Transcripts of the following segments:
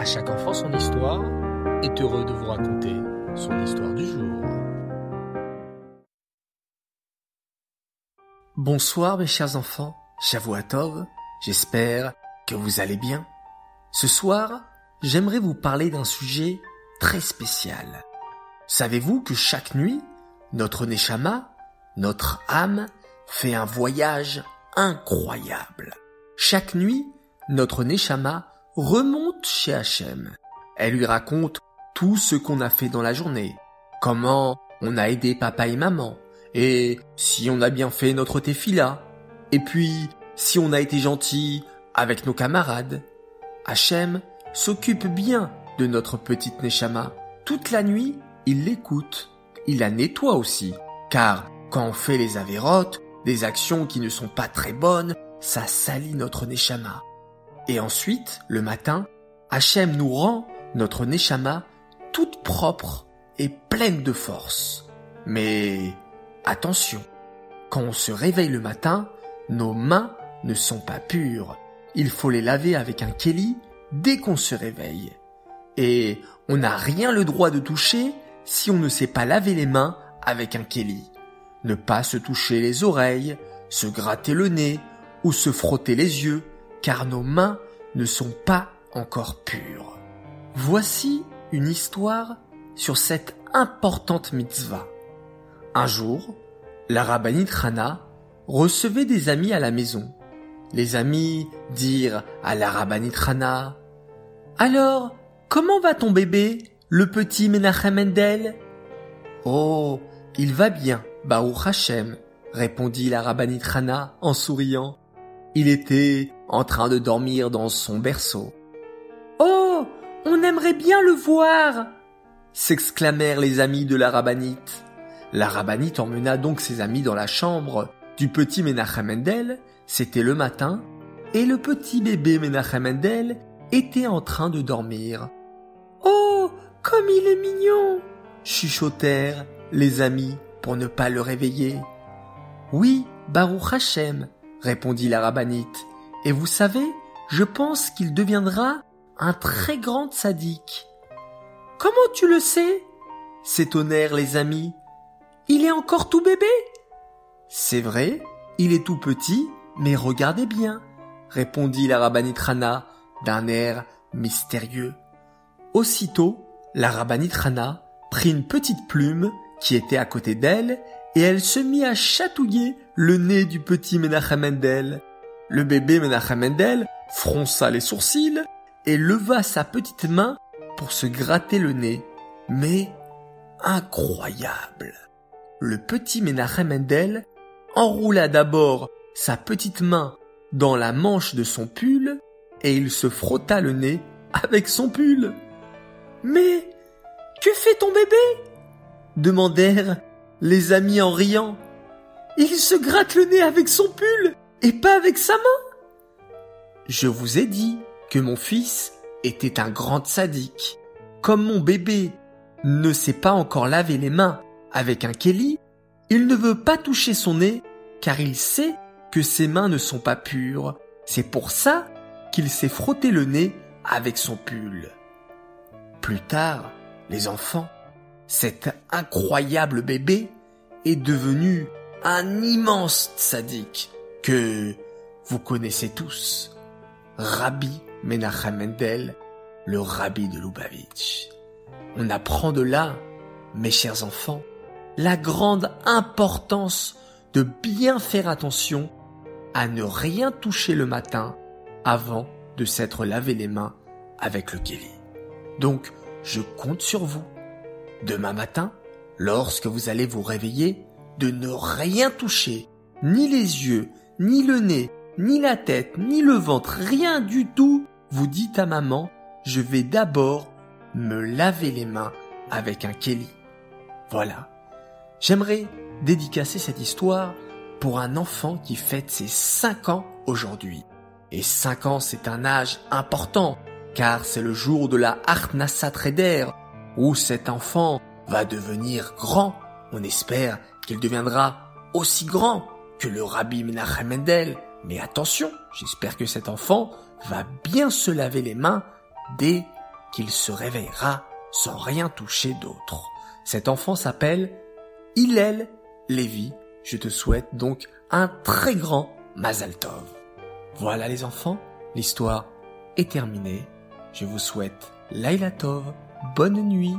À chaque enfant son histoire est heureux de vous raconter son histoire du jour. Bonsoir mes chers enfants, Shavuatov, j'espère que vous allez bien. Ce soir, j'aimerais vous parler d'un sujet très spécial. Savez-vous que chaque nuit, notre Neshama, notre âme, fait un voyage incroyable? Chaque nuit, notre Neshama remonte chez Hachem. Elle lui raconte tout ce qu'on a fait dans la journée, comment on a aidé papa et maman, et si on a bien fait notre tefila, et puis si on a été gentil avec nos camarades. Hachem s'occupe bien de notre petite Neshama. Toute la nuit, il l'écoute. Il la nettoie aussi, car quand on fait les avérotes, des actions qui ne sont pas très bonnes, ça salit notre Neshama. Et ensuite, le matin, Hachem nous rend notre Neshama toute propre et pleine de force. Mais attention, quand on se réveille le matin, nos mains ne sont pas pures. Il faut les laver avec un keli dès qu'on se réveille. Et on n'a rien le droit de toucher si on ne sait pas laver les mains avec un keli. Ne pas se toucher les oreilles, se gratter le nez ou se frotter les yeux, car nos mains ne sont pas encore pures. Voici une histoire sur cette importante mitzvah. Un jour, la rabbinite recevait des amis à la maison. Les amis dirent à la rabbinite Alors, comment va ton bébé, le petit Menachem Mendel? Oh, il va bien, Baruch Hashem, répondit la rabbinite en souriant. Il était en train de dormir dans son berceau. Aimerait bien le voir s'exclamèrent les amis de la rabbinite. La rabbinite emmena donc ses amis dans la chambre du petit Menachem Mendel, c'était le matin, et le petit bébé Menachem Mendel était en train de dormir. Oh, comme il est mignon chuchotèrent les amis pour ne pas le réveiller. Oui, Baruch Hashem, répondit la rabbinite. Et vous savez, je pense qu'il deviendra un très grand sadique. Comment tu le sais? S'étonnèrent les amis. Il est encore tout bébé? C'est vrai, il est tout petit, mais regardez bien, répondit la rabbinite Rana d'un air mystérieux. Aussitôt, la rabbinite Rana prit une petite plume qui était à côté d'elle et elle se mit à chatouiller le nez du petit Menachem Mendel. Le bébé Menachem Mendel fronça les sourcils et leva sa petite main pour se gratter le nez. Mais incroyable Le petit Menachem Mendel enroula d'abord sa petite main dans la manche de son pull et il se frotta le nez avec son pull. Mais que fait ton bébé? demandèrent les amis en riant. Il se gratte le nez avec son pull et pas avec sa main. Je vous ai dit que mon fils était un grand sadique. Comme mon bébé ne sait pas encore laver les mains avec un Kelly, il ne veut pas toucher son nez car il sait que ses mains ne sont pas pures. C'est pour ça qu'il s'est frotté le nez avec son pull. Plus tard, les enfants cet incroyable bébé est devenu un immense sadique que vous connaissez tous. Rabbi Menachem Mendel, le rabbi de Lubavitch. On apprend de là, mes chers enfants, la grande importance de bien faire attention à ne rien toucher le matin avant de s'être lavé les mains avec le Kelly. Donc, je compte sur vous Demain matin, lorsque vous allez vous réveiller, de ne rien toucher, ni les yeux, ni le nez, ni la tête, ni le ventre, rien du tout, vous dites à maman, je vais d'abord me laver les mains avec un Kelly. Voilà. J'aimerais dédicacer cette histoire pour un enfant qui fête ses 5 ans aujourd'hui. Et 5 ans, c'est un âge important, car c'est le jour de la Artnassa Trader, où cet enfant va devenir grand. On espère qu'il deviendra aussi grand que le rabbi Menachem Mendel. Mais attention, j'espère que cet enfant va bien se laver les mains dès qu'il se réveillera sans rien toucher d'autre. Cet enfant s'appelle Hillel Lévi. Je te souhaite donc un très grand Mazal Tov. Voilà les enfants, l'histoire est terminée. Je vous souhaite Laila Tov, bonne nuit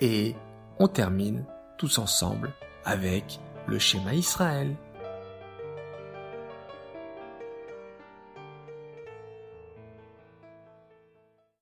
et on termine tous ensemble avec le schéma Israël.